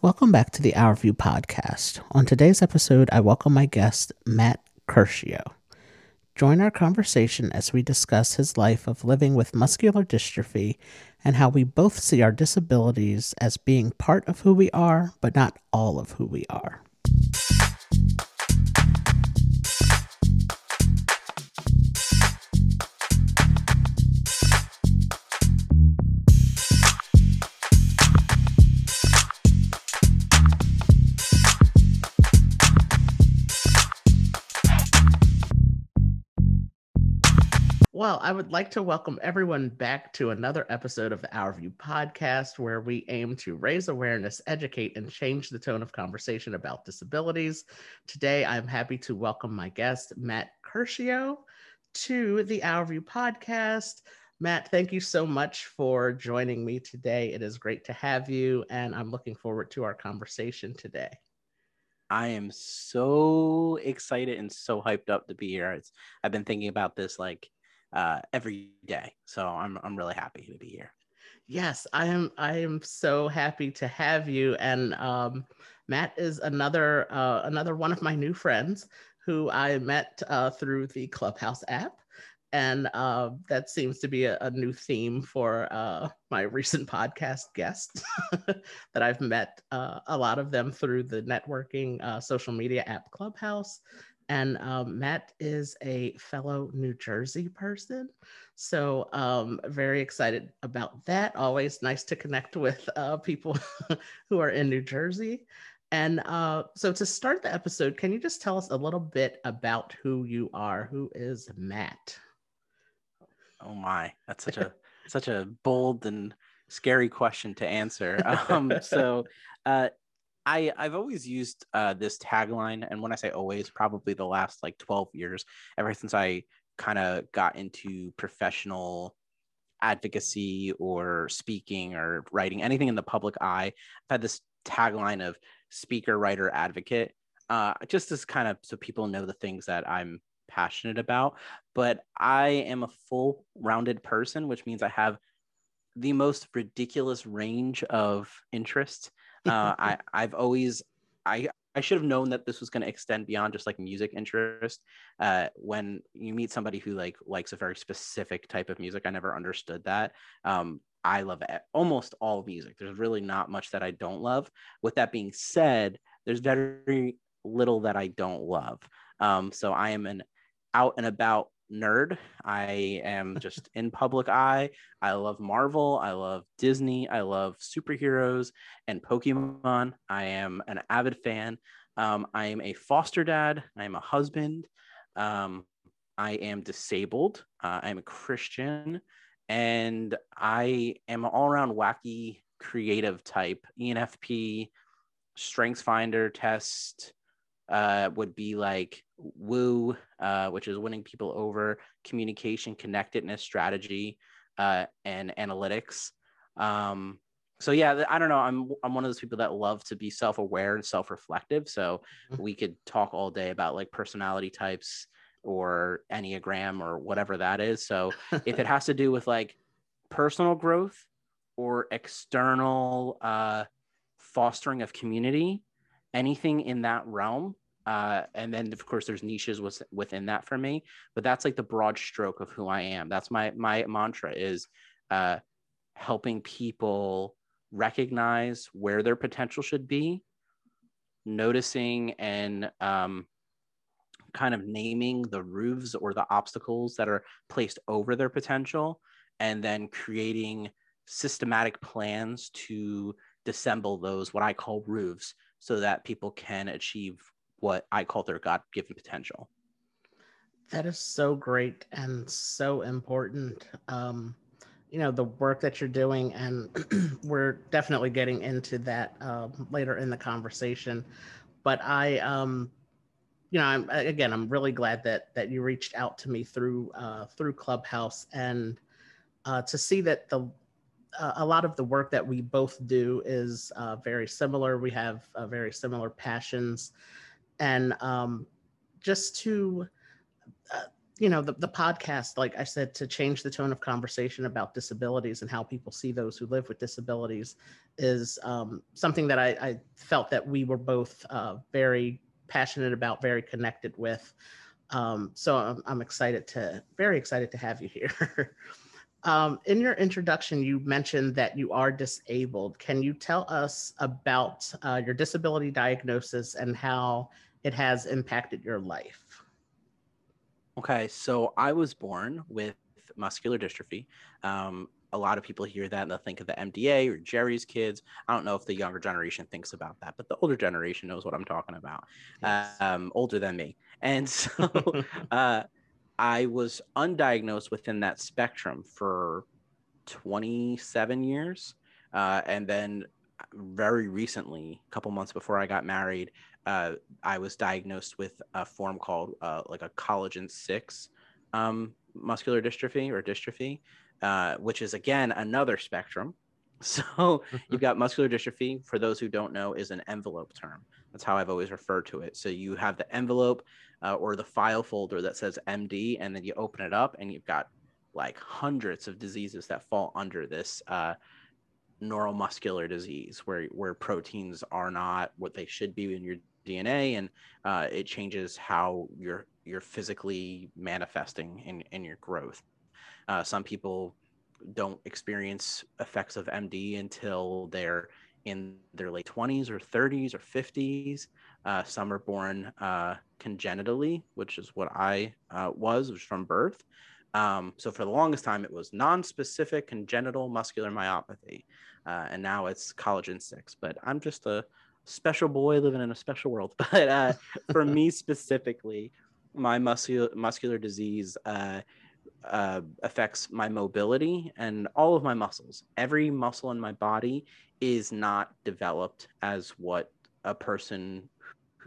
Welcome back to the Our View podcast. On today's episode, I welcome my guest, Matt Curcio. Join our conversation as we discuss his life of living with muscular dystrophy and how we both see our disabilities as being part of who we are, but not all of who we are. Well, I would like to welcome everyone back to another episode of the Our View podcast, where we aim to raise awareness, educate, and change the tone of conversation about disabilities. Today, I'm happy to welcome my guest, Matt Curcio, to the Our View podcast. Matt, thank you so much for joining me today. It is great to have you, and I'm looking forward to our conversation today. I am so excited and so hyped up to be here. It's, I've been thinking about this like uh, every day. So I'm I'm really happy to be here. Yes, I am. I am so happy to have you. And um, Matt is another uh, another one of my new friends who I met uh, through the Clubhouse app, and uh, that seems to be a, a new theme for uh, my recent podcast guests that I've met uh, a lot of them through the networking uh, social media app Clubhouse. And um, Matt is a fellow New Jersey person. So, um, very excited about that. Always nice to connect with uh, people who are in New Jersey. And uh, so, to start the episode, can you just tell us a little bit about who you are? Who is Matt? Oh my, that's such a such a bold and scary question to answer. Um, so, uh, I I've always used uh, this tagline, and when I say always, probably the last like twelve years, ever since I kind of got into professional advocacy or speaking or writing anything in the public eye. I've had this tagline of speaker, writer, advocate, uh, just as kind of so people know the things that I'm passionate about. But I am a full rounded person, which means I have the most ridiculous range of interests uh, I I've always I I should have known that this was going to extend beyond just like music interest. Uh, when you meet somebody who like likes a very specific type of music, I never understood that. Um, I love almost all music. There's really not much that I don't love. With that being said, there's very little that I don't love. Um, so I am an out and about nerd. I am just in public eye. I love Marvel. I love Disney. I love superheroes and Pokemon. I am an avid fan. Um, I am a foster dad. I am a husband. Um, I am disabled. Uh, I'm a Christian. And I am an all around wacky creative type ENFP, Strengths Finder test, uh, would be like woo, uh, which is winning people over, communication, connectedness, strategy, uh, and analytics. Um, so yeah, I don't know. I'm I'm one of those people that love to be self-aware and self-reflective. So mm-hmm. we could talk all day about like personality types or enneagram or whatever that is. So if it has to do with like personal growth or external uh, fostering of community, anything in that realm. Uh, and then of course there's niches with, within that for me, but that's like the broad stroke of who I am. That's my my mantra is uh, helping people recognize where their potential should be, noticing and um, kind of naming the roofs or the obstacles that are placed over their potential, and then creating systematic plans to dissemble those what I call roofs so that people can achieve what I call their God given potential. That is so great and so important. Um, you know, the work that you're doing, and we're definitely getting into that uh, later in the conversation. But I, um, you know, I'm again, I'm really glad that that you reached out to me through uh, through Clubhouse and uh, to see that the a lot of the work that we both do is uh, very similar. We have uh, very similar passions, and um, just to uh, you know the, the podcast like i said to change the tone of conversation about disabilities and how people see those who live with disabilities is um, something that I, I, felt that we were both uh, very passionate about very connected with. Um, so I'm, I'm, excited to very excited to have you here um, in your introduction you mentioned that you are disabled can you tell us about uh, your disability diagnosis and how it has impacted your life Okay, so I was born with muscular dystrophy. Um, a lot of people hear that and they'll think of the MDA or Jerry's kids. I don't know if the younger generation thinks about that, but the older generation knows what I'm talking about. Yes. Um, older than me, and so uh, I was undiagnosed within that spectrum for 27 years, uh, and then very recently, a couple months before I got married, uh, I was diagnosed with a form called uh, like a collagen six um, muscular dystrophy or dystrophy, uh, which is again another spectrum. So you've got muscular dystrophy. For those who don't know, is an envelope term. That's how I've always referred to it. So you have the envelope uh, or the file folder that says MD, and then you open it up, and you've got like hundreds of diseases that fall under this uh, neuromuscular disease, where where proteins are not what they should be in your DNA, and uh, it changes how you're you're physically manifesting in in your growth. Uh, some people don't experience effects of MD until they're in their late 20s or 30s or 50s. Uh, some are born uh, congenitally, which is what I uh, was, was from birth. Um, so for the longest time, it was non-specific congenital muscular myopathy, uh, and now it's collagen six. But I'm just a special boy living in a special world. But uh, for me specifically, my muscular muscular disease uh, uh, affects my mobility and all of my muscles. Every muscle in my body is not developed as what a person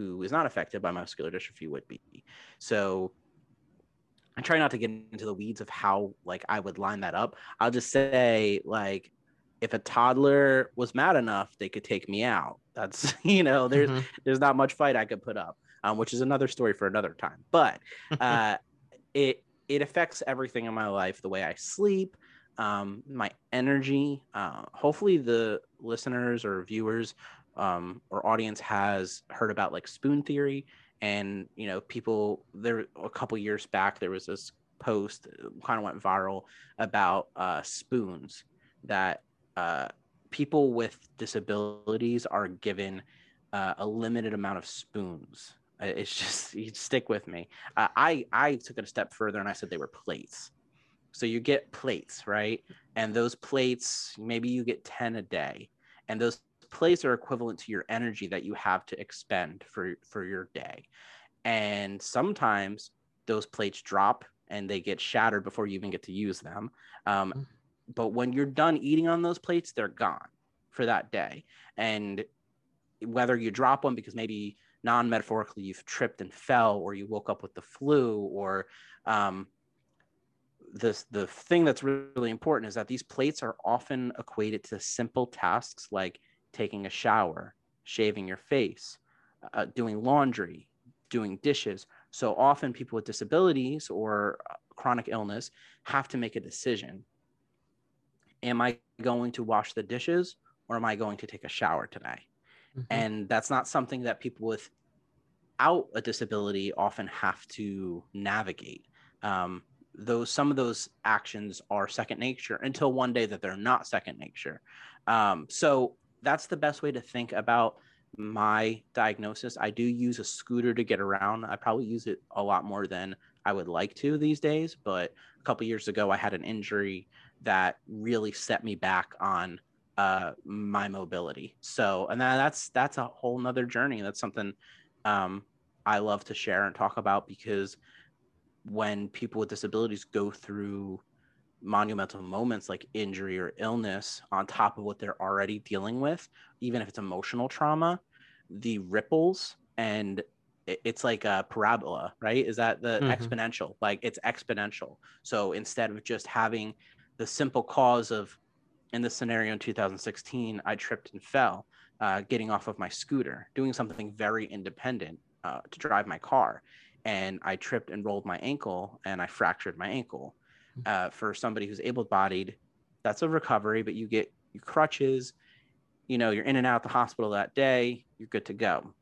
who is not affected by muscular dystrophy would be. So I try not to get into the weeds of how like I would line that up. I'll just say like if a toddler was mad enough, they could take me out. That's you know, there's mm-hmm. there's not much fight I could put up, um, which is another story for another time. But uh, it it affects everything in my life, the way I sleep, um, my energy. Uh, hopefully, the listeners or viewers um, or audience has heard about like spoon theory, and you know, people there a couple years back there was this post kind of went viral about uh, spoons that uh, people with disabilities are given uh, a limited amount of spoons. Uh, it's just you stick with me. Uh, I I took it a step further and I said they were plates. So you get plates, right? And those plates, maybe you get ten a day, and those plates are equivalent to your energy that you have to expend for for your day. And sometimes those plates drop and they get shattered before you even get to use them. Um, mm but when you're done eating on those plates, they're gone for that day. And whether you drop them because maybe non metaphorically you've tripped and fell, or you woke up with the flu, or um, the the thing that's really important is that these plates are often equated to simple tasks like taking a shower, shaving your face, uh, doing laundry, doing dishes. So often people with disabilities or uh, chronic illness have to make a decision am I going to wash the dishes or am I going to take a shower today? Mm-hmm. And that's not something that people without a disability often have to navigate. Um, those some of those actions are second nature until one day that they're not second nature. Um, so that's the best way to think about my diagnosis. I do use a scooter to get around. I probably use it a lot more than I would like to these days. But a couple years ago, I had an injury that really set me back on uh, my mobility. So, and that's that's a whole nother journey. That's something um, I love to share and talk about because when people with disabilities go through monumental moments like injury or illness on top of what they're already dealing with, even if it's emotional trauma, the ripples and it's like a parabola, right? Is that the mm-hmm. exponential? Like it's exponential. So instead of just having the simple cause of in this scenario in 2016 i tripped and fell uh, getting off of my scooter doing something very independent uh, to drive my car and I tripped and rolled my ankle and I fractured my ankle. Uh, for somebody who's able-bodied, that's a recovery, but you get your crutches. You know, you're in and out of the hospital that day. You're good to go.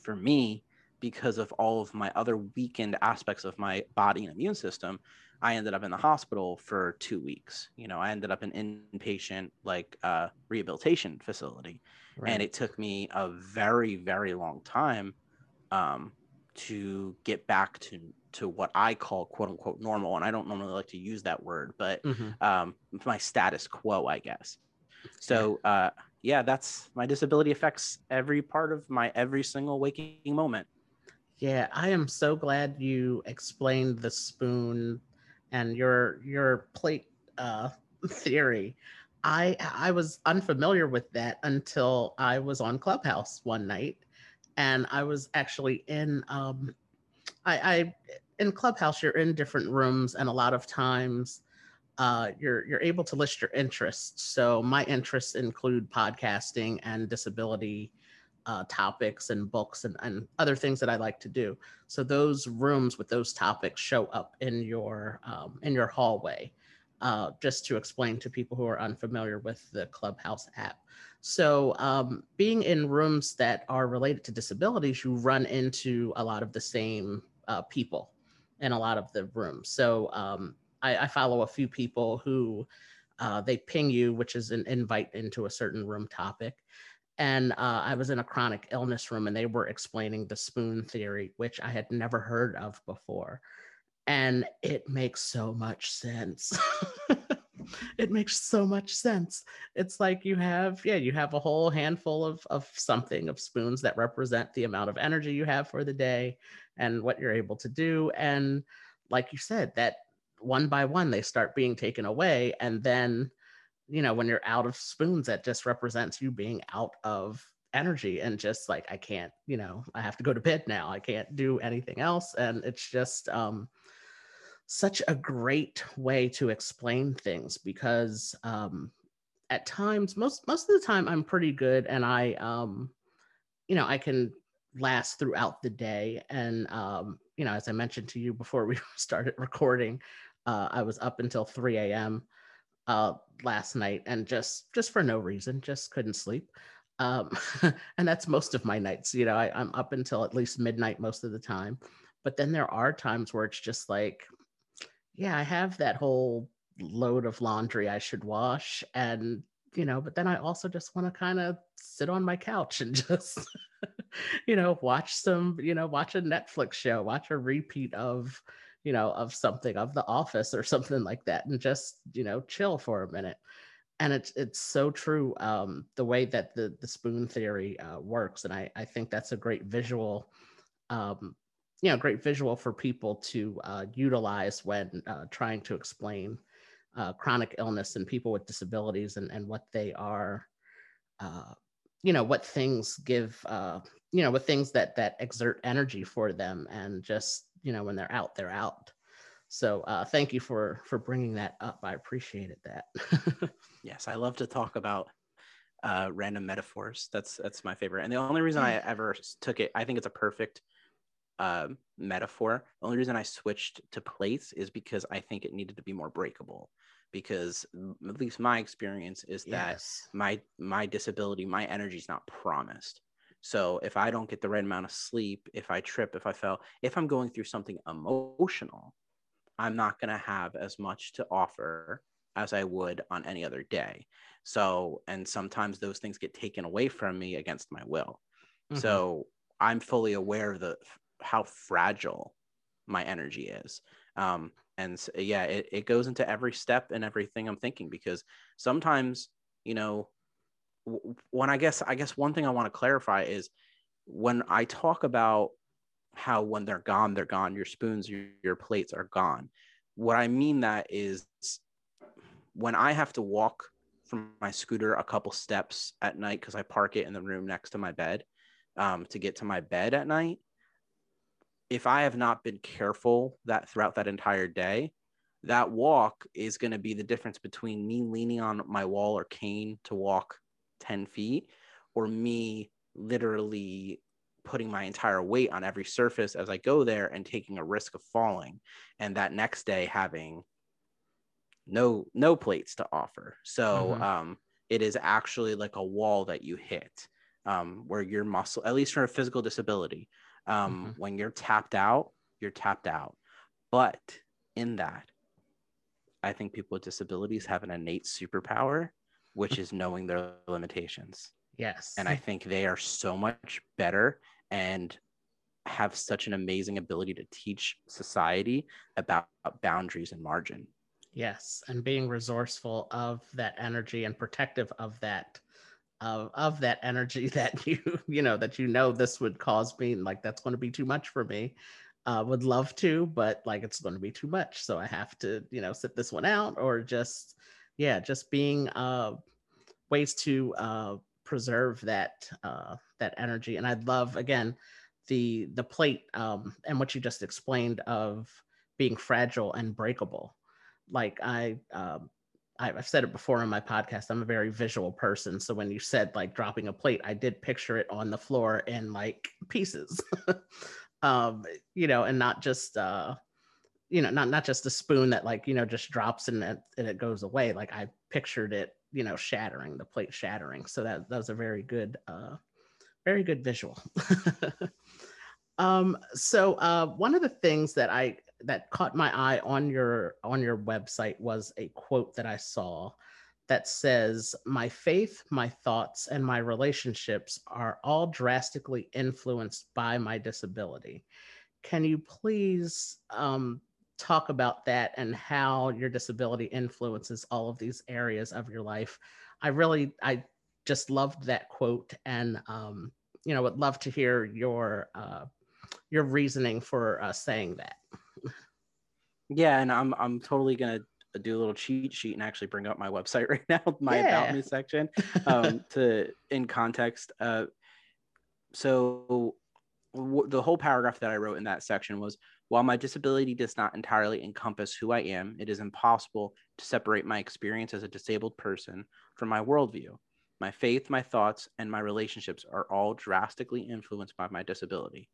For me, because of all of my other weakened aspects of my body and immune system, I ended up in the hospital for two weeks. You know, I ended up in inpatient like uh, rehabilitation facility, right. and it took me a very very long time um, to get back to to what I call quote unquote normal. And I don't normally like to use that word, but mm-hmm. um, my status quo, I guess. So uh, yeah, that's my disability affects every part of my every single waking moment. Yeah, I am so glad you explained the spoon and your your plate uh, theory. I I was unfamiliar with that until I was on Clubhouse one night, and I was actually in um, I, I in Clubhouse you're in different rooms, and a lot of times uh, you're you're able to list your interests. So my interests include podcasting and disability uh, topics and books and, and other things that I like to do. So those rooms with those topics show up in your um, in your hallway. Uh, just to explain to people who are unfamiliar with the Clubhouse app. So, um, being in rooms that are related to disabilities, you run into a lot of the same uh, people in a lot of the rooms. So, um, I, I, follow a few people who uh, they ping you, which is an invite into a certain room topic and uh, I was in a chronic illness room and they were explaining the spoon theory, which I had never heard of before. And it makes so much sense. it makes so much sense. It's like you have, yeah, you have a whole handful of, of something, of spoons that represent the amount of energy you have for the day and what you're able to do. And like you said, that one by one, they start being taken away. And then you know, when you're out of spoons, that just represents you being out of energy and just like, I can't, you know, I have to go to bed now. I can't do anything else. And it's just um, such a great way to explain things because um, at times, most most of the time, I'm pretty good and I, um, you know, I can last throughout the day. And, um, you know, as I mentioned to you before we started recording, uh, I was up until 3 a.m uh, last night and just just for no reason, just couldn't sleep. Um, and that's most of my nights. You know, I, I'm up until at least midnight most of the time. But then there are times where it's just like, yeah, I have that whole load of laundry I should wash. And, you know, but then I also just want to kind of sit on my couch and just, you know, watch some, you know, watch a Netflix show, watch a repeat of, you know, of something of the office or something like that and just, you know, chill for a minute. And it's it's so true um, the way that the the spoon theory uh, works, and I I think that's a great visual, um, you know, great visual for people to uh, utilize when uh, trying to explain uh, chronic illness and people with disabilities and and what they are, uh, you know, what things give, uh, you know, what things that that exert energy for them, and just you know when they're out they're out. So uh, thank you for for bringing that up. I appreciated that. Yes i love to talk about uh, random metaphors. That's that's my favorite. And the only reason i ever took it i think it's a perfect uh, metaphor the only reason i switched to plates is because i think it needed to be more breakable because at least my experience is that yes. my my disability my energy is not promised so if I don't get the right amount of sleep, if I trip, if I fell, if I'm going through something emotional, I'm not going to have as much to offer as I would on any other day. So, and sometimes those things get taken away from me against my will. Mm-hmm. So I'm fully aware of the how fragile my energy is. Um, and so, yeah, it, it goes into every step and everything I'm thinking because sometimes, you know, when I guess I guess one thing I want to clarify is when I talk about how when they're gone, they're gone, your spoons, your, your plates are gone. What I mean that is when I have to walk from my scooter a couple steps at night because I park it in the room next to my bed um, to get to my bed at night. If I have not been careful that throughout that entire day, that walk is going to be the difference between me leaning on my wall or cane to walk 10 feet or me literally putting my entire weight on every surface as I go there and taking a risk of falling. And that next day having no no plates to offer. So mm-hmm. um, it is actually like a wall that you hit um, where your muscle, at least for a physical disability, um, mm-hmm. when you're tapped out, you're tapped out. But in that, I think people with disabilities have an innate superpower, which is knowing their limitations. Yes. And I think they are so much better and have such an amazing ability to teach society about boundaries and margin. Yes. And being resourceful of that energy and protective of that of, of that energy that you you know that you know this would cause me like that's going to be too much for me. Uh, would love to but like it's going to be too much so i have to you know sit this one out or just yeah just being uh ways to uh preserve that uh that energy. And I'd love again the the plate um and what you just explained of being fragile and breakable. Like i um I've said it before on my podcast. I'm a very visual person. So when you said like dropping a plate, I did picture it on the floor in like pieces, um, you know, and not just, uh, you know, not not just a spoon that like you know just drops and it, and it goes away. Like I pictured it, you know, shattering the plate shattering. So that that was a very good, uh, very good visual. um, so uh, one of the things that I that caught my eye on your on your website was a quote that I saw that says my faith my thoughts and my relationships are all drastically influenced by my disability. Can you please um, talk about that and how your disability influences all of these areas of your life? I really i just loved that quote and um, you know would love to hear your uh, your reasoning for uh, saying that yeah, and I'm I'm totally gonna do a little cheat sheet and actually bring up my website right now, my yeah. about me section, um, to in context. Uh, so w- the whole paragraph that I wrote in that section was while my disability does not entirely encompass who I am, it is impossible to separate my experience as a disabled person from my worldview. My faith, my thoughts, and my relationships are all drastically influenced by my disability.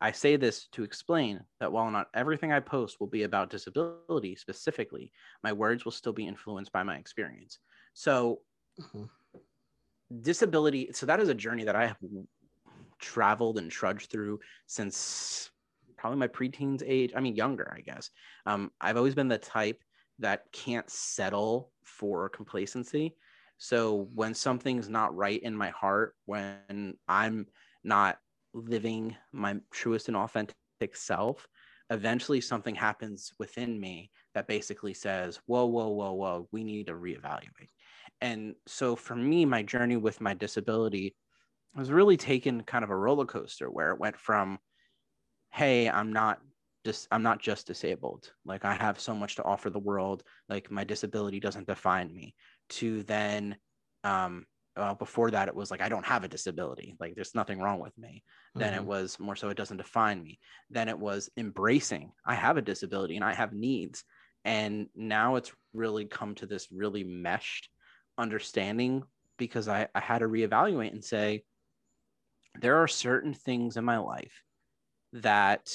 I say this to explain that while not everything I post will be about disability specifically, my words will still be influenced by my experience. So, mm-hmm. disability, so that is a journey that I have traveled and trudged through since probably my preteens age. I mean, younger, I guess. Um, I've always been the type that can't settle for complacency. So, when something's not right in my heart, when I'm not living my truest and authentic self, eventually something happens within me that basically says, whoa, whoa, whoa, whoa, we need to reevaluate. And so for me, my journey with my disability was really taken kind of a roller coaster where it went from, hey, I'm not just I'm not just disabled. Like I have so much to offer the world. Like my disability doesn't define me. To then um, uh, before that it was like i don't have a disability like there's nothing wrong with me mm-hmm. then it mm-hmm. was more so it doesn't define me then it was embracing i have a disability and i have needs and now it's really come to this really meshed understanding because i, I had to reevaluate and say there are certain things in my life that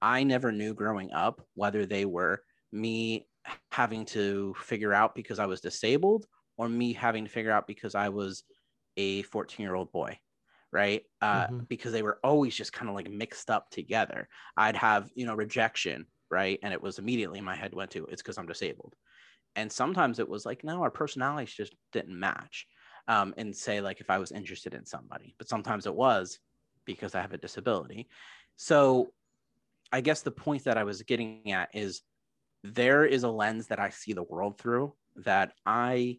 i never knew growing up whether they were me having to figure out because i was disabled or me having to figure out because I was a 14 year old boy, right? Uh, mm-hmm. Because they were always just kind of like mixed up together. I'd have, you know, rejection, right? And it was immediately my head went to it's because I'm disabled. And sometimes it was like, no, our personalities just didn't match. Um, and say, like, if I was interested in somebody, but sometimes it was because I have a disability. So I guess the point that I was getting at is there is a lens that I see the world through that I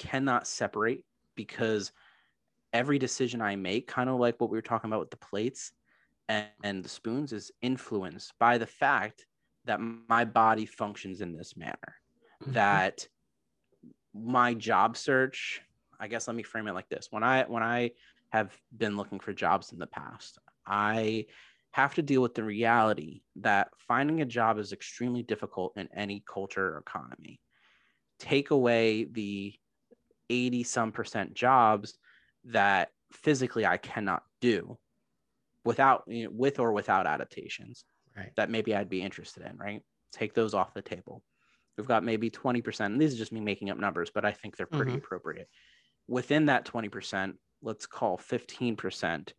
cannot separate because every decision I make, kind of like what we were talking about with the plates and, and the spoons, is influenced by the fact that my body functions in this manner. Mm-hmm. That my job search, I guess let me frame it like this. When I when I have been looking for jobs in the past, I have to deal with the reality that finding a job is extremely difficult in any culture or economy. Take away the 80 some percent jobs that physically I cannot do without you know, with or without adaptations Right. that maybe I'd be interested in, right? Take those off the table. We've got maybe 20%. And these are just me making up numbers, but I think they're pretty Mhm. appropriate. Within that 20%, let's call 15%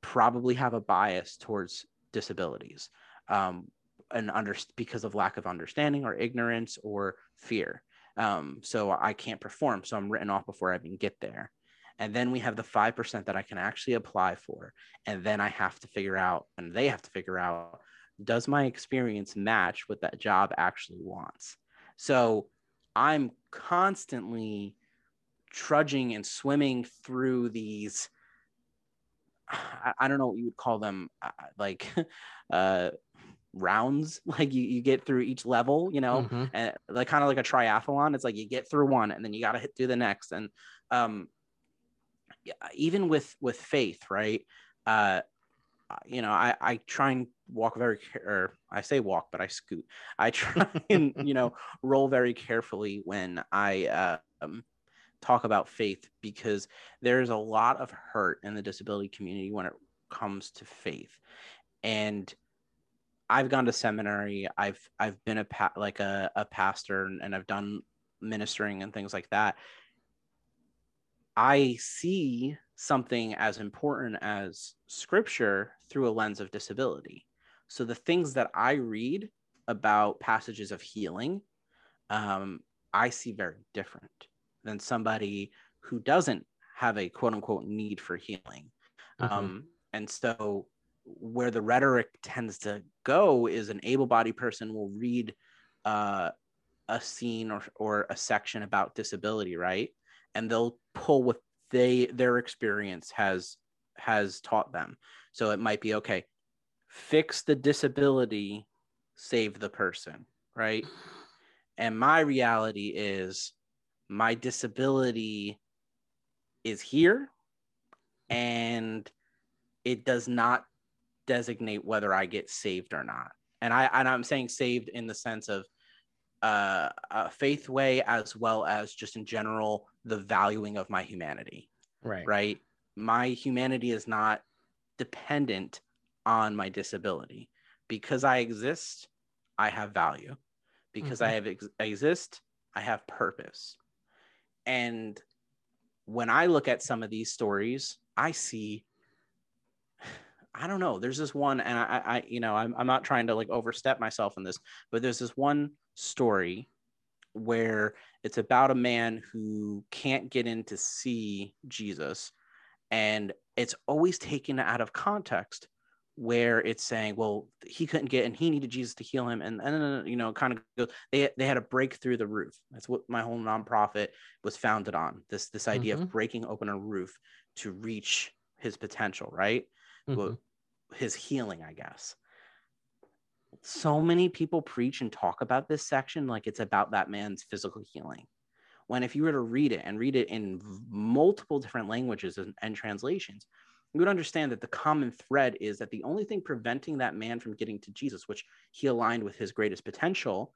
probably have a bias towards disabilities um, and under because of lack of understanding or ignorance or fear. Um, so I can't perform. So I'm written off before I even get there. And then we have the 5% that I can actually apply for. And then I have to figure out, and they have to figure out, does my experience match what that job actually wants? So I'm constantly trudging and swimming through these. I, I don't know what you would call them, uh, like uh, rounds. Like you, you get through each level, you know, Mhm. and like kind of like a triathlon. It's like you get through one and then you got to hit through the next. And um, even with with faith, right? Uh, you know, I I try and walk very, care- or I say walk, but I scoot. I try and you know roll very carefully when I uh, um, talk about faith because there's a lot of hurt in the disability community when it comes to faith, and I've gone to seminary. I've I've been a pa- like a, a pastor and, and I've done ministering and things like that. I see something as important as scripture through a lens of disability. So the things that I read about passages of healing, um, I see very different than somebody who doesn't have a quote unquote need for healing. Mhm. Um, and so where the rhetoric tends to go is an able-bodied person will read uh, a scene or, or a section about disability, right? And they'll pull what they their experience has has taught them. So it might be okay, fix the disability, save the person, right? And my reality is my disability is here and it does not designate whether I get saved or not. And I and I'm saying saved in the sense of uh, a faith way as well as just in general the valuing of my humanity. Right. Right. My humanity is not dependent on my disability because I exist. I have value because I have ex- exist. I have purpose. And when I look at some of these stories, I see I don't know. There's this one, and I, I you know, I'm, I'm not trying to like overstep myself in this, but there's this one story where it's about a man who can't get in to see Jesus, and it's always taken out of context where it's saying, well, he couldn't get and he needed Jesus to heal him, and and you know, kind of go. They they had to break through the roof. That's what my whole nonprofit was founded on. This this idea of breaking open a roof to reach his potential, right? well, Mhm. His healing, I guess. So many people preach and talk about this section like it's about that man's physical healing. When if you were to read it and read it in multiple different languages and, and translations, you would understand that the common thread is that the only thing preventing that man from getting to Jesus, which he aligned with his greatest potential,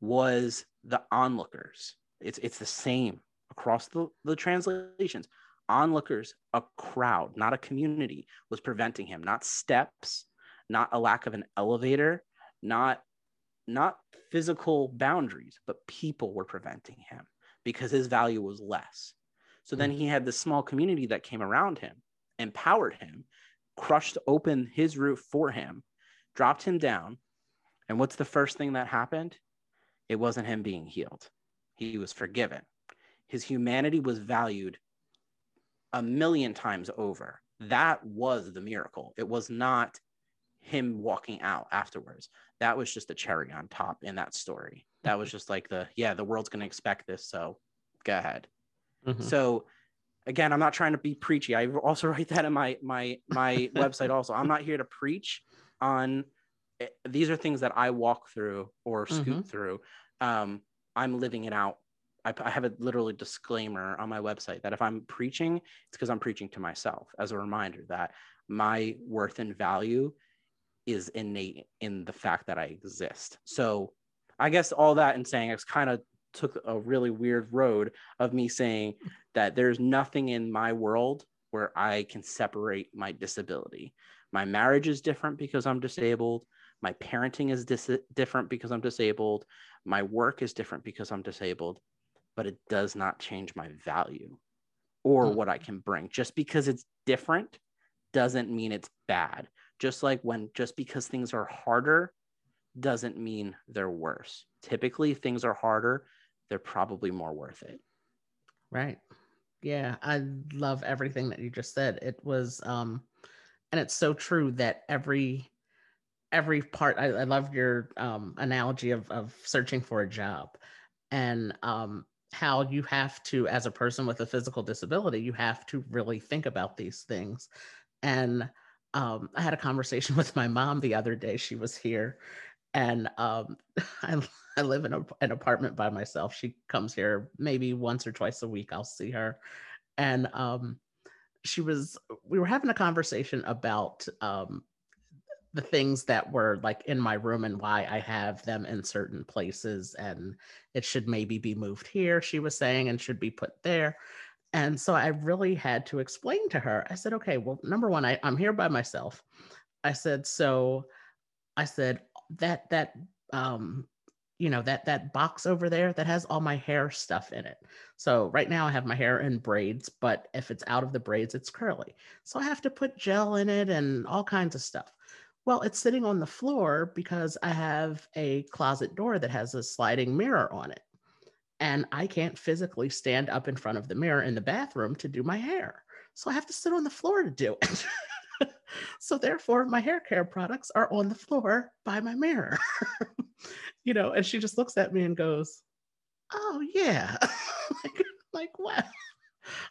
was the onlookers. It's it's the same across the, the translations onlookers, a crowd, not a community, was preventing him, not steps, not a lack of an elevator, not not physical boundaries, but people were preventing him because his value was less. So then hmm. he had this small community that came around him, empowered him, crushed open his roof for him, dropped him down. And what's the first thing that happened? It wasn't him being healed. He was forgiven. His humanity was valued a million times over. That was the miracle. It was not him walking out afterwards. That was just a cherry on top in that story. That was just like the, yeah, the world's going to expect this. So go ahead. Mhm. So again, I'm not trying to be preachy. I also write that in my, my, my website also. I'm not here to preach on, eh, these are things that I walk through or scoot through. Um, I'm living it out I, I have a literally disclaimer on my website that if I'm preaching, it's because I'm preaching to myself as a reminder that my worth and value is innate in the fact that I exist. So I guess all that and saying it's kind of took a really weird road of me saying that there's nothing in my world where I can separate my disability. My marriage is different because I'm disabled. My parenting is dis- different because I'm disabled. My work is different because I'm disabled, but it does not change my value or mm. what I can bring. Just because it's different doesn't mean it's bad. Just like when just because things are harder doesn't mean they're worse. Typically, things are harder, they're probably more worth it. Right. Yeah, I love everything that you just said. It was um and it's so true that every every part I, I love your um analogy of of searching for a job and um how you have to as a person with a physical disability you have to really think about these things and um, i had a conversation with my mom the other day she was here and um, I, I live in a, an apartment by myself. She comes here maybe once or twice a week. I'll see her, and um, she was. We were having a conversation about um, the things that were like in my room and why I have them in certain places, and it should maybe be moved here. She was saying, and should be put there. And so I really had to explain to her. I said, okay, well, number one, I, I'm here by myself. I said, so I said, that that um you know that that box over there that has all my hair stuff in it so right now i have my hair in braids but if it's out of the braids it's curly so i have to put gel in it and all kinds of stuff well it's sitting on the floor because i have a closet door that has a sliding mirror on it and i can't physically stand up in front of the mirror in the bathroom to do my hair so i have to sit on the floor to do it. So therefore my hair care products are on the floor by my mirror you know and she just looks at me and goes oh yeah. Like, like what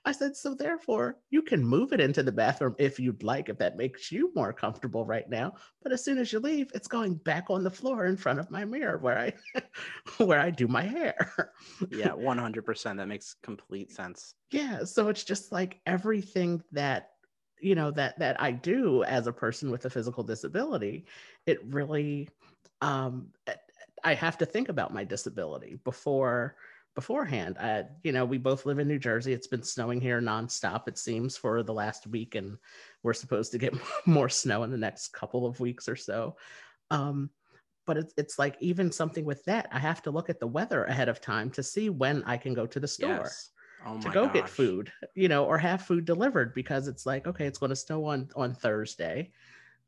I said, so therefore, you can move it into the bathroom if you'd like, if that makes you more comfortable right now. But as soon as you leave, it's going back on the floor in front of my mirror where I where I do my hair. yeah, 100%. That makes complete sense. Yeah. So it's just like everything that you know that that I do as a person with a physical disability, it really um, I have to think about my disability before beforehand. I, you know, we both live in New Jersey. It's been snowing here nonstop, it seems, for the last week, and we're supposed to get more snow in the next couple of weeks or so. Um, but it's, it's like even something with that, I have to look at the weather ahead of time to see when I can go to the store. Yes oh to go gosh. get food, you know, or have food delivered because it's like, okay, it's going to snow on on Thursday.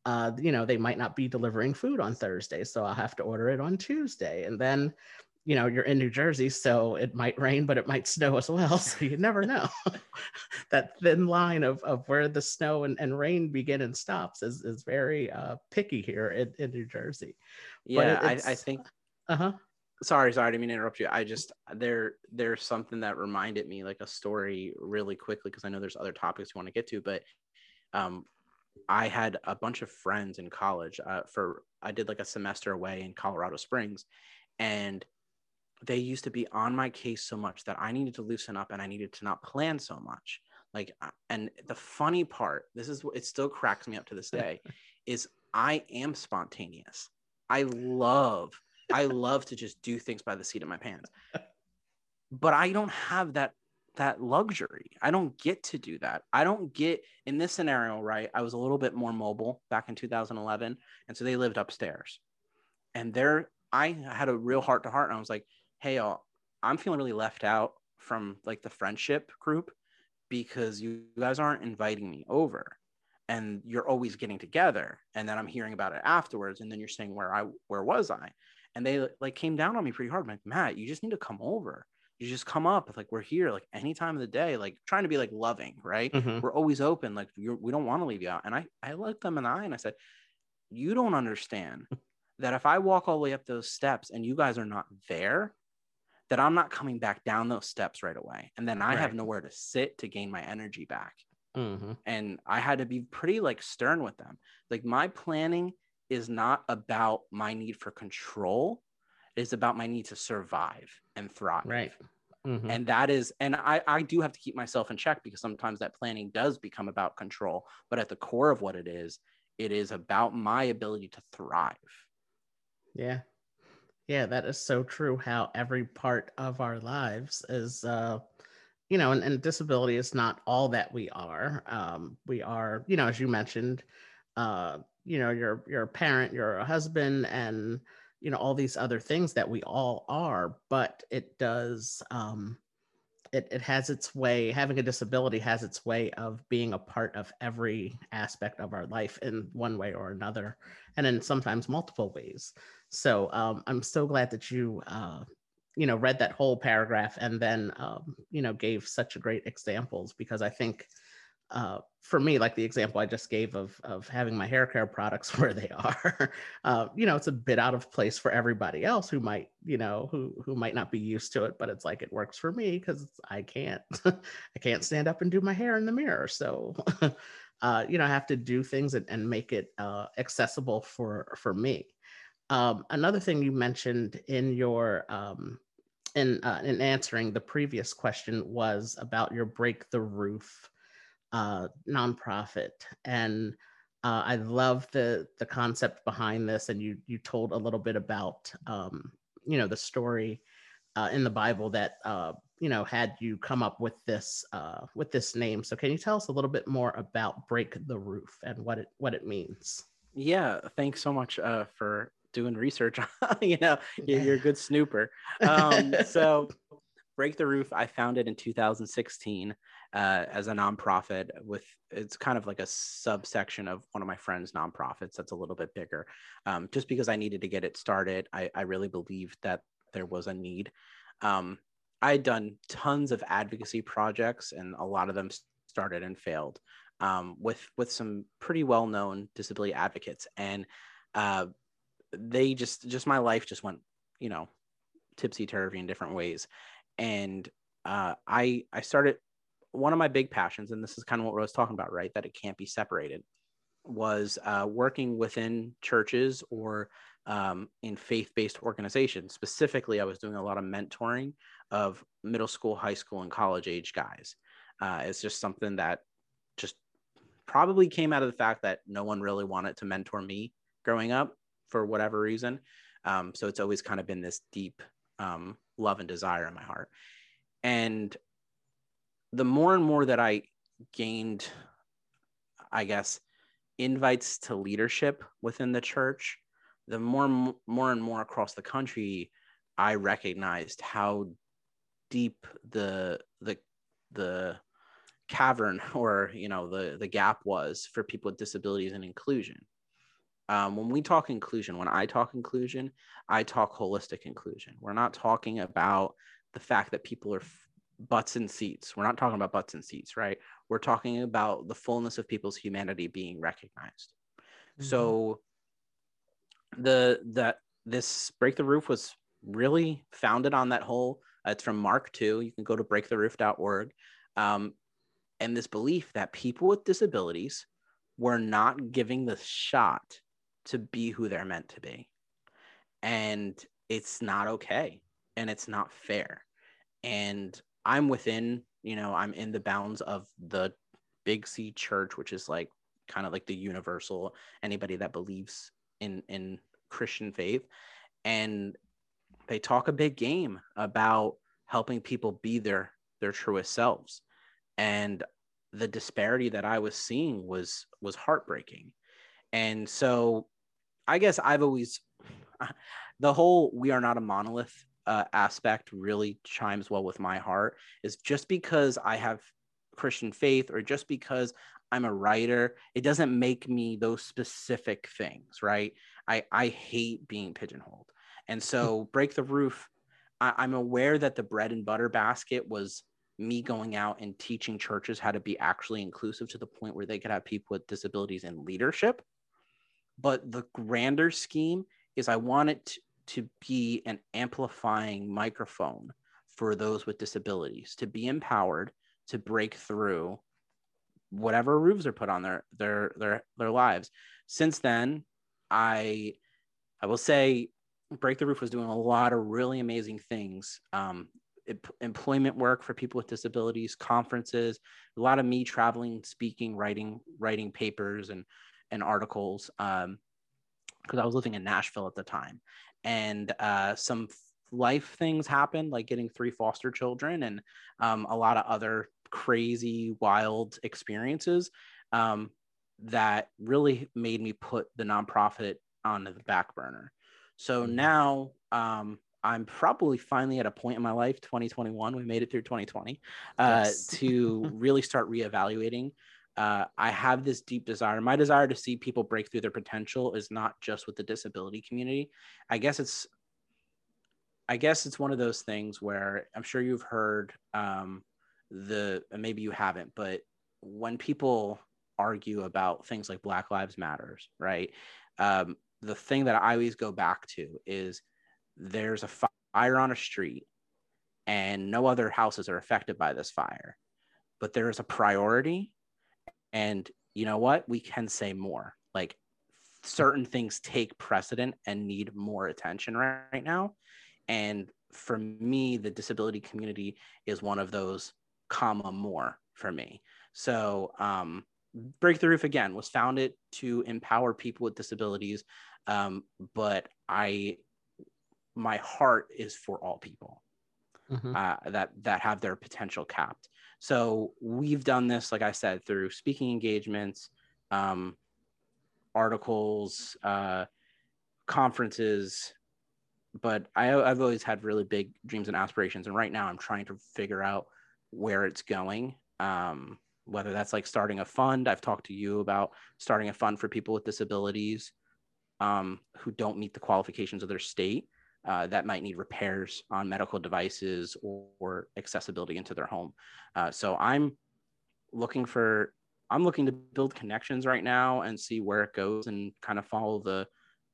Uh, you know, they might not be delivering food on Thursday, so I'll have to order it on Tuesday. And then, you know, you're in New Jersey, so it might rain, but it might snow as well. So you never know. that thin line of, of where the snow and, and rain begin and stops is, is very uh, picky here in, in New Jersey. Yeah, I, I think. Uh huh sorry sorry i didn't mean to interrupt you i just there there's something that reminded me like a story really quickly because i know there's other topics you want to get to but um i had a bunch of friends in college uh, for i did like a semester away in colorado springs and they used to be on my case so much that i needed to loosen up and i needed to not plan so much like uh, and the funny part this is what it still cracks me up to this day is i am spontaneous i love I love to just do things by the seat of my pants. But I don't have that that luxury. I don't get to do that. I don't get in this scenario, right? I was a little bit more mobile back in 2011, and so they lived upstairs. And there I had a real heart to heart and I was like, "Hey, y'all, I'm feeling really left out from like the friendship group because you guys aren't inviting me over." and you're always getting together and then i'm hearing about it afterwards and then you're saying where i where was i and they like came down on me pretty hard. I'm like, Matt, you just need to come over. You just come up. Like we're here, like any time of the day. Like trying to be like loving, right? Mm-hmm. We're always open. Like we don't want to leave you out. And I I looked them in the eye and I said, you don't understand that if I walk all the way up those steps and you guys are not there, that I'm not coming back down those steps right away. And then I right. have nowhere to sit to gain my energy back. Mm-hmm. And I had to be pretty like stern with them. Like my planning is not about my need for control it is about my need to survive and thrive right mm-hmm. and that is and i i do have to keep myself in check because sometimes that planning does become about control but at the core of what it is it is about my ability to thrive yeah yeah that is so true how every part of our lives is uh you know, and, and, disability is not all that we are. Um, we are, you know, as you mentioned, uh, you know, you're you're a parent, you're a husband, and you know all these other things that we all are. But it does. Um, it, it has its way having a disability has its way of being a part of every aspect of our life in one way or another and in sometimes multiple ways so um, i'm so glad that you uh, you know read that whole paragraph and then um, you know gave such great examples because i think uh, for me, like the example I just gave of of having my hair care products where they are, uh, you know, it's a bit out of place for everybody else who might, you know, who who might not be used to it, but it's like it works for me because I can't, I can't stand up and do my hair in the mirror, so. uh, you know, I have to do things and, and make it uh, accessible for for me. Um, another thing you mentioned in your um, in uh, in answering the previous question was about your break the roof uh, nonprofit, and uh, I love the the concept behind this. And you you told a little bit about um, you know the story uh, in the Bible that uh, you know had you come up with this uh, with this name. So can you tell us a little bit more about Break the Roof and what it what it means? Yeah, thanks so much for doing research. on, you know, you're, a good snooper. Um, so Break the Roof, I founded in 2016 uh, as a nonprofit with it's kind of like a subsection of one of my friends' nonprofits that's a little bit bigger. Um, just because I needed to get it started, I, I really believed that there was a need. Um, I had done tons of advocacy projects, and a lot of them started and failed um, with with some pretty well known disability advocates, and uh, they just just my life just went you know tipsy turvy in different ways, and uh, I I started one of my big passions, and this is kind of what I was talking about, right? That it can't be separated, was uh, working within churches or um, in faith based organizations. Specifically, I was doing a lot of mentoring of middle school, high school, and college age guys. Uh, it's just something that just probably came out of the fact that no one really wanted to mentor me growing up for whatever reason. Um, so it's always kind of been this deep um, love and desire in my heart. And the more and more that I gained, I guess, invites to leadership within the church, the more, more and more across the country, I recognized how deep the the the cavern or you know the the gap was for people with disabilities and inclusion. Um, when we talk inclusion, when I talk inclusion, I talk holistic inclusion. We're not talking about the fact that people are butts and seats. We're not talking about butts and seats, right? We're talking about the fullness of people's humanity being recognized. Mm-hmm. So the that this break the roof was really founded on that whole uh, it's from mark 2 you can go to breaktheroof.org um, and this belief that people with disabilities were not giving the shot to be who they're meant to be and it's not okay and it's not fair and I'm within, you know, I'm in the bounds of the Big C church, which is like kind of like the universal anybody that believes in in Christian faith. And they talk a big game about helping people be their their truest selves. And the disparity that I was seeing was was heartbreaking. And so I guess I've always the whole we are not a monolith uh, aspect really chimes well with my heart is just because I have Christian faith or just because I'm a writer, it doesn't make me those specific things, right? I, I hate being pigeonholed. And so, Break the Roof, I, I'm aware that the bread and butter basket was me going out and teaching churches how to be actually inclusive to the point where they could have people with disabilities in leadership. But the grander scheme is I want it to be an amplifying microphone for those with disabilities to be empowered to break through whatever roofs are put on their their their their lives. Since then i i will say break the roof was doing a lot of really amazing things um, employment work for people with disabilities conferences a lot of me traveling speaking writing writing papers and and articles um because i was living in nashville at the time and uh, some life things happened, like getting three foster children and um, a lot of other crazy, wild experiences um, that really made me put the nonprofit on the back burner. So mm-hmm. now um, I'm probably finally at a point in my life, 2021, we made it through 2020, uh, yes. to really start reevaluating. Uh, I have this deep desire. My desire to see people break through their potential is not just with the disability community. I guess it's, I guess it's one of those things where I'm sure you've heard um, the, maybe you haven't, but when people argue about things like Black Lives Matters, right? Um, the thing that I always go back to is there's a fire on a street and no other houses are affected by this fire, but there is a priority. And you know what? We can say more. Like certain things take precedent and need more attention right, right now. And for me, the disability community is one of those comma more for me. So um, Break the Roof again was founded to empower people with disabilities, um, but I my heart is for all people mm-hmm. uh, that that have their potential capped. So we've done this, like I said, through speaking engagements, um, articles, uh, conferences. But I, I've always had really big dreams and aspirations, and right now I'm trying to figure out where it's going. Um, whether that's like starting a fund. I've talked to you about starting a fund for people with disabilities um, who don't meet the qualifications of their state uh, that might need repairs on medical devices or, or accessibility into their home. Uh, so I'm looking for, I'm looking to build connections right now and see where it goes and kind of follow the,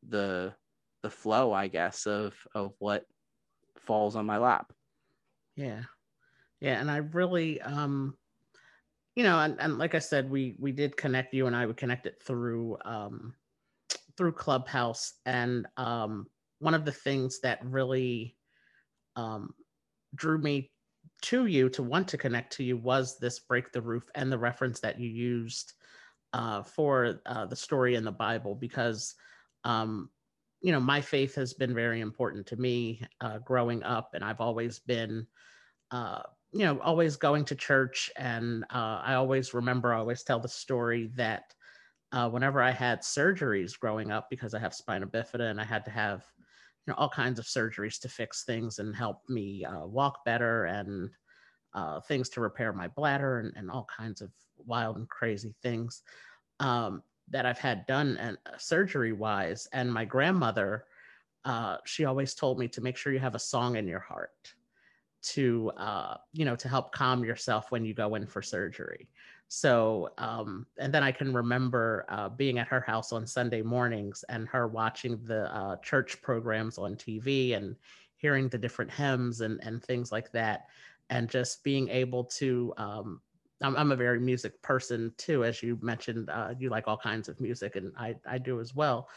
the, the flow, I guess, of, of what falls on my lap. Yeah. Yeah. And I really, um, you know, and, and like I said, we we did connect you and I would connect it through um, through Clubhouse, and um, one of the things that really um, drew me to you to want to connect to you was this break the roof and the reference that you used uh, for uh, the story in the Bible because um, you know my faith has been very important to me uh, growing up, and I've always been uh, you know, always going to church. And uh, I always remember, I always tell the story that uh, whenever I had surgeries growing up, because I have spina bifida and I had to have, you know, all kinds of surgeries to fix things and help me uh, walk better and uh, things to repair my bladder and, and, all kinds of wild and crazy things um, that I've had done and uh, surgery wise. And my grandmother, uh, she always told me to make sure you have a song in your heart to uh, you know to help calm yourself when you go in for surgery so um, and then i can remember uh, being at her house on sunday mornings and her watching the uh, church programs on tv and hearing the different hymns and, and things like that and just being able to um, I'm, I'm, a very music person too as you mentioned uh, you like all kinds of music and i, I do as well.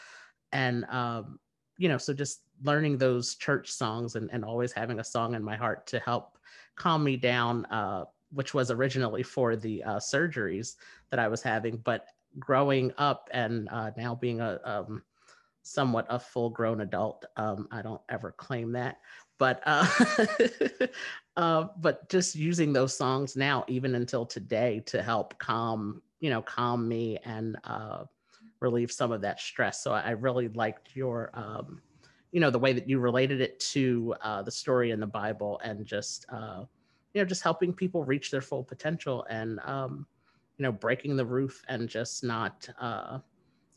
And um, you know, so just learning those church songs and, and always having a song in my heart to help calm me down, uh, which was originally for the uh, surgeries that I was having. But growing up and uh, now being a um, somewhat a full grown adult, um, I don't ever claim that. But uh, uh, but just using those songs now, even until today, to help calm you know calm me and uh, relieve some of that stress. So I really liked your, um, you know, the way that you related it to uh, the story in the Bible and just, uh, you know, just helping people reach their full potential and, um, you know, breaking the roof and just not, uh,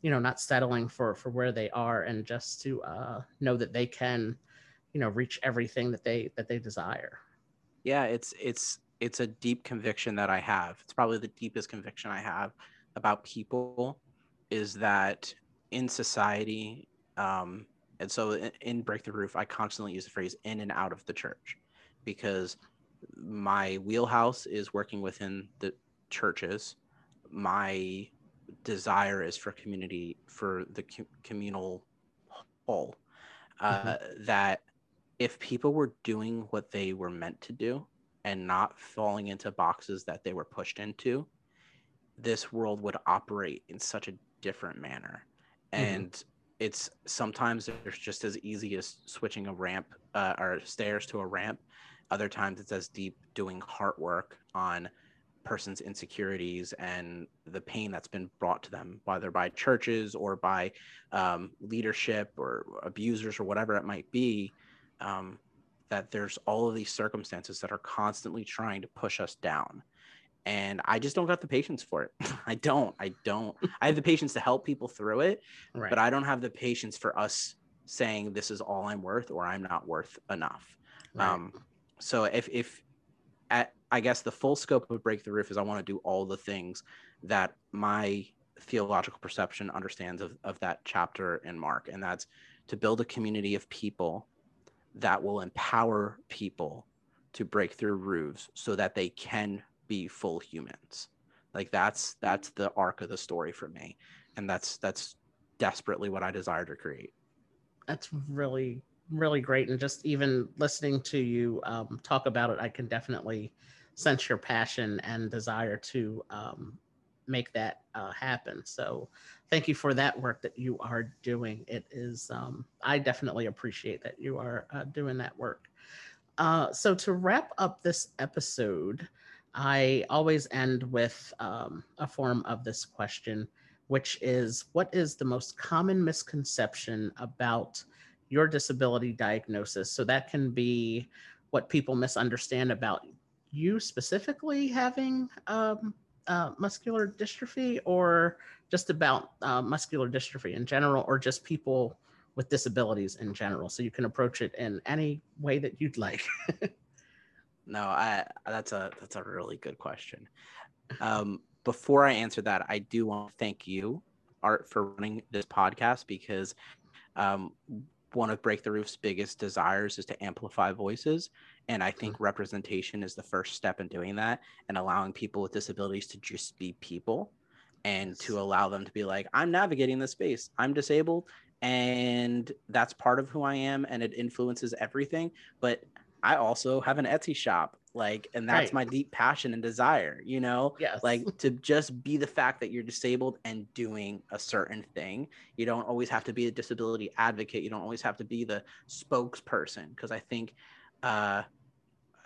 you know, not settling for for where they are and just to uh, know that they can, you know, reach everything that they that they desire. Yeah, it's it's it's a deep conviction that I have. It's probably the deepest conviction I have about people is that in society, um, and so in, in Break the Roof, I constantly use the phrase in and out of the church because my wheelhouse is working within the churches. My desire is for community, for the co- communal whole. Uh, mm-hmm. That if people were doing what they were meant to do and not falling into boxes that they were pushed into, this world would operate in such a different manner. Mm-hmm. And it's sometimes it's just as easy as switching a ramp uh, or stairs to a ramp. Other times it's as deep doing heart work on person's insecurities and the pain that's been brought to them, whether by churches or by um, leadership or abusers or whatever it might be. Um, that there's all of these circumstances that are constantly trying to push us down and I just don't got the patience for it. I don't. I don't. I have the patience to help people through it, right. but I don't have the patience for us saying this is all I'm worth or I'm not worth enough. Right. Um, so if if at I guess the full scope of break the roof is I want to do all the things that my theological perception understands of, of that chapter in Mark, and that's to build a community of people that will empower people to break through roofs so that they can be full humans. Like that's that's the arc of the story for me and that's that's desperately what i desire to create. That's really really great and just even listening to you um, talk about it i can definitely sense your passion and desire to um, make that uh, happen. So thank you for that work that you are doing. It is um, i definitely appreciate that you are uh, doing that work. Uh, so to wrap up this episode I always end with um, a form of this question, which is What is the most common misconception about your disability diagnosis? So that can be what people misunderstand about you specifically having um, uh, muscular dystrophy, or just about uh, muscular dystrophy in general, or just people with disabilities in general. So you can approach it in any way that you'd like. No, I that's a that's a really good question. Um, before I answer that, I do want to thank you, Art, for running this podcast because um, one of Break the Roof's biggest desires is to amplify voices. And I think mm-hmm. representation is the first step in doing that and allowing people with disabilities to just be people and to allow them to be like, I'm navigating this space. I'm disabled and that's part of who I am and it influences everything. But I also have an Etsy shop, like, and that's right. my deep passion and desire, you know, yes. like to just be the fact that you're disabled and doing a certain thing. You don't always have to be a disability advocate. You don't always have to be the spokesperson. Cause I think, uh,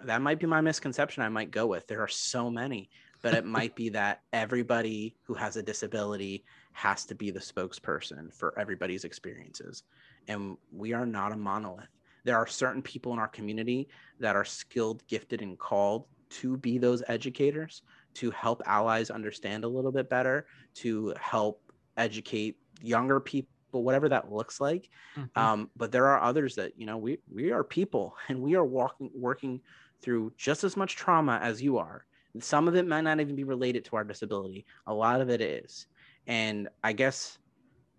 that might be my misconception I might go with. There are so many, but it might be that everybody who has a disability has to be the spokesperson for everybody's experiences. And we are not a monolith there are certain people in our community that are skilled, gifted, and called to be those educators, to help allies understand a little bit better, to help educate younger people whatever that looks like. Mm-hmm. um, but there are others that you know we we are people and we are walking working through just as much trauma as you are. Some of it might not even be related to our disability. A lot of it is. And i guess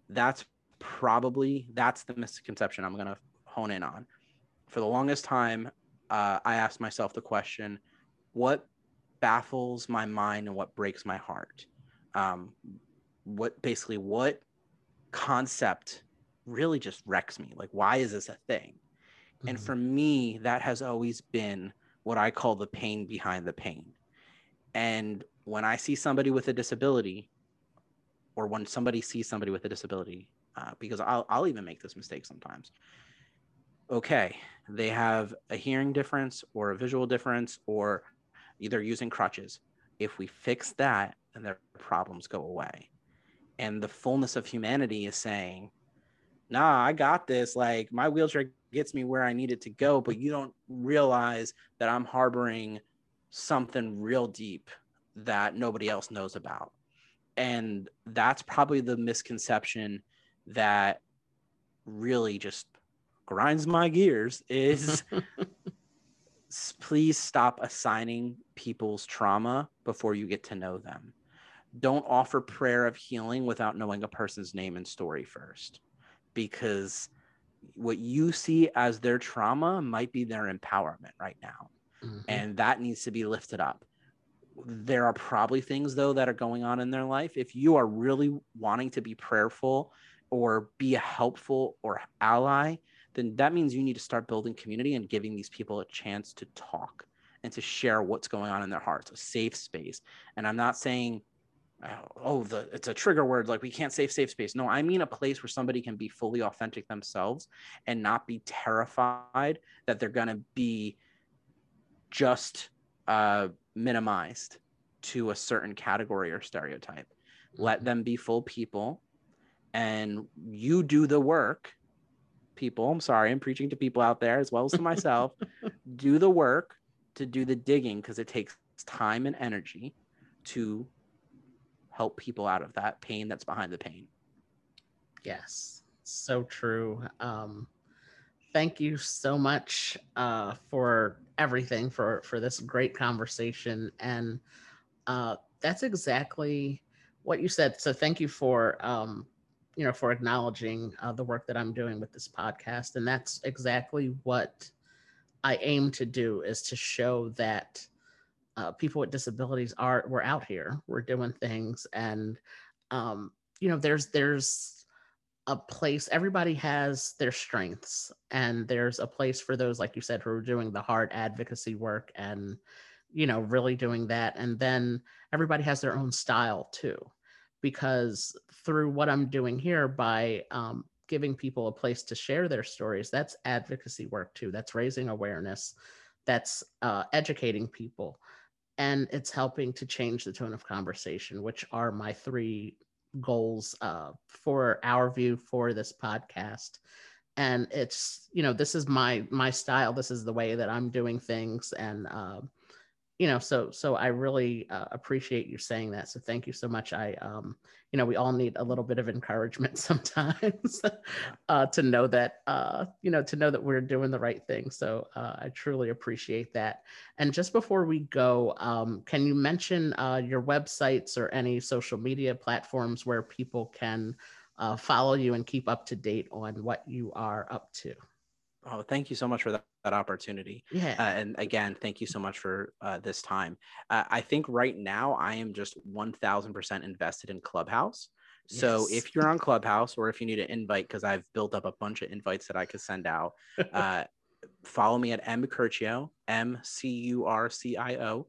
that's probably that's the misconception i'm going to hone in on for the longest time, uh, I asked myself the question, what baffles my mind and what breaks my heart? Um, what basically, what concept really just wrecks me? Like, why is this a thing? Mm-hmm. And for me, that has always been what I call the pain behind the pain. And when I see somebody with a disability, or when somebody sees somebody with a disability, uh, because I'll, I'll even make this mistake sometimes okay, they have a hearing difference or a visual difference or either using crutches. If we fix that, then their problems go away. And the fullness of humanity is saying, nah, I got this. Like my wheelchair gets me where I need it to go, but you don't realize that I'm harboring something real deep that nobody else knows about. And that's probably the misconception that really just grinds my gears is please stop assigning people's trauma before you get to know them. Don't offer prayer of healing without knowing a person's name and story first, because what you see as their trauma might be their empowerment right now. Mm-hmm. And that needs to be lifted up. There are probably things, though, that are going on in their life. If you are really wanting to be prayerful or be a helpful or ally, then that means you need to start building community and giving these people a chance to talk and to share what's going on in their hearts, a safe space. And I'm not saying oh the it's a trigger word like we can't save safe space no i mean a place where somebody can be fully authentic themselves and not be terrified that they're going to be just uh, minimized to a certain category or stereotype let them be full people and you do the work people i'm sorry i'm preaching to people out there as well as to myself do the work to do the digging because it takes time and energy to help people out of that pain that's behind the pain. Yes, so true. Um, thank you so much uh, for everything for for this great conversation, and uh, that's exactly what you said. So thank you for um, you know for acknowledging uh, the work that I'm doing with this podcast, and that's exactly what I aim to do is to show that uh, people with disabilities are we're out here we're doing things and um, you know there's there's a place everybody has their strengths and there's a place for those like you said who are doing the hard advocacy work and you know really doing that and then everybody has their own style too because through what i'm doing here by um, giving people a place to share their stories that's advocacy work too that's raising awareness that's uh, educating people and it's helping to change the tone of conversation, which are my three goals uh, for our view for this podcast. And it's you know this is my my style. This is the way that I'm doing things, and um, you know so so i really uh, appreciate you saying that so thank you so much. I um you know we all need a little bit of encouragement sometimes uh to know that uh you know to know that we're doing the right thing so uh, i truly appreciate that. And just before we go um can you mention uh your websites or any social media platforms where people can uh, follow you and keep up to date on what you are up to? Oh, thank you so much for that, that opportunity. Yeah. Uh, and again, thank you so much for uh, this time. Uh, I think right now I am just 1000% invested in Clubhouse. So yes. if you're on Clubhouse or if you need an invite, because I've built up a bunch of invites that I could send out, uh, follow me at M Curcio, M C U R C I O.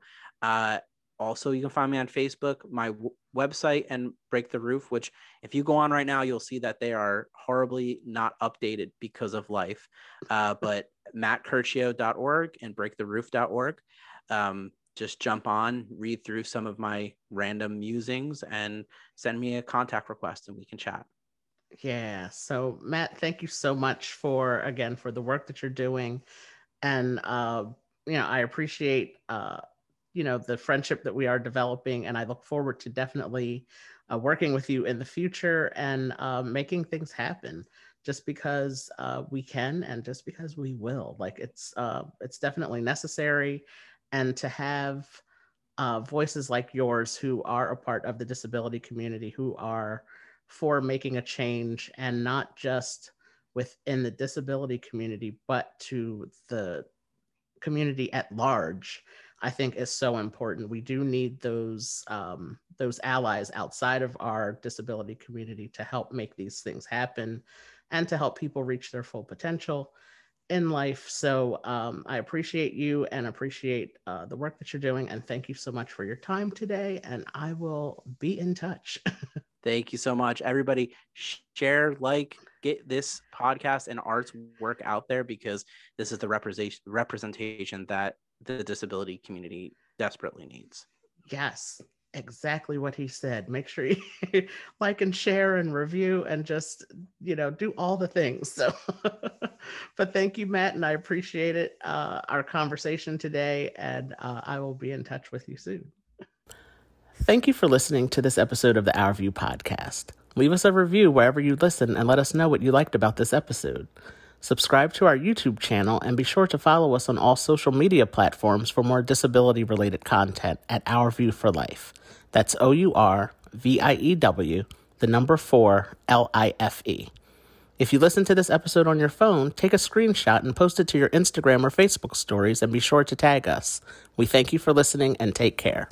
Also, you can find me on Facebook, my w- website, and Break the Roof, which, if you go on right now, you'll see that they are horribly not updated because of life. Uh, but mattcurcio.org and breaktheroof.org. Um, just jump on, read through some of my random musings, and send me a contact request, and we can chat. Yeah. So, Matt, thank you so much for, again, for the work that you're doing. And, uh, you know, I appreciate, uh, you know the friendship that we are developing and i look forward to definitely uh, working with you in the future and uh, making things happen just because uh, we can and just because we will. Like it's uh, it's definitely necessary and to have uh, voices like yours who are a part of the disability community who are for making a change and not just within the disability community but to the community at large I think is so important. We do need those um, those allies outside of our disability community to help make these things happen, and to help people reach their full potential in life. So um, I appreciate you and appreciate uh, the work that you're doing, and thank you so much for your time today. And I will be in touch. thank you so much, everybody. Share, like, get this podcast and art's work out there because this is the representation representation that the disability community desperately needs. Yes, exactly what he said. Make sure you like and share and review and just, you know, do all the things. So, but thank you, Matt, and I appreciate it, uh, our conversation today, and uh, I will be in touch with you soon. Thank you for listening to this episode of the Our View podcast. Leave us a review wherever you listen and let us know what you liked about this episode. Subscribe to our YouTube channel and be sure to follow us on all social media platforms for more disability related content at Our View for Life. That's O U R V I E W, the number four L I F E. If you listen to this episode on your phone, take a screenshot and post it to your Instagram or Facebook stories and be sure to tag us. We thank you for listening and take care.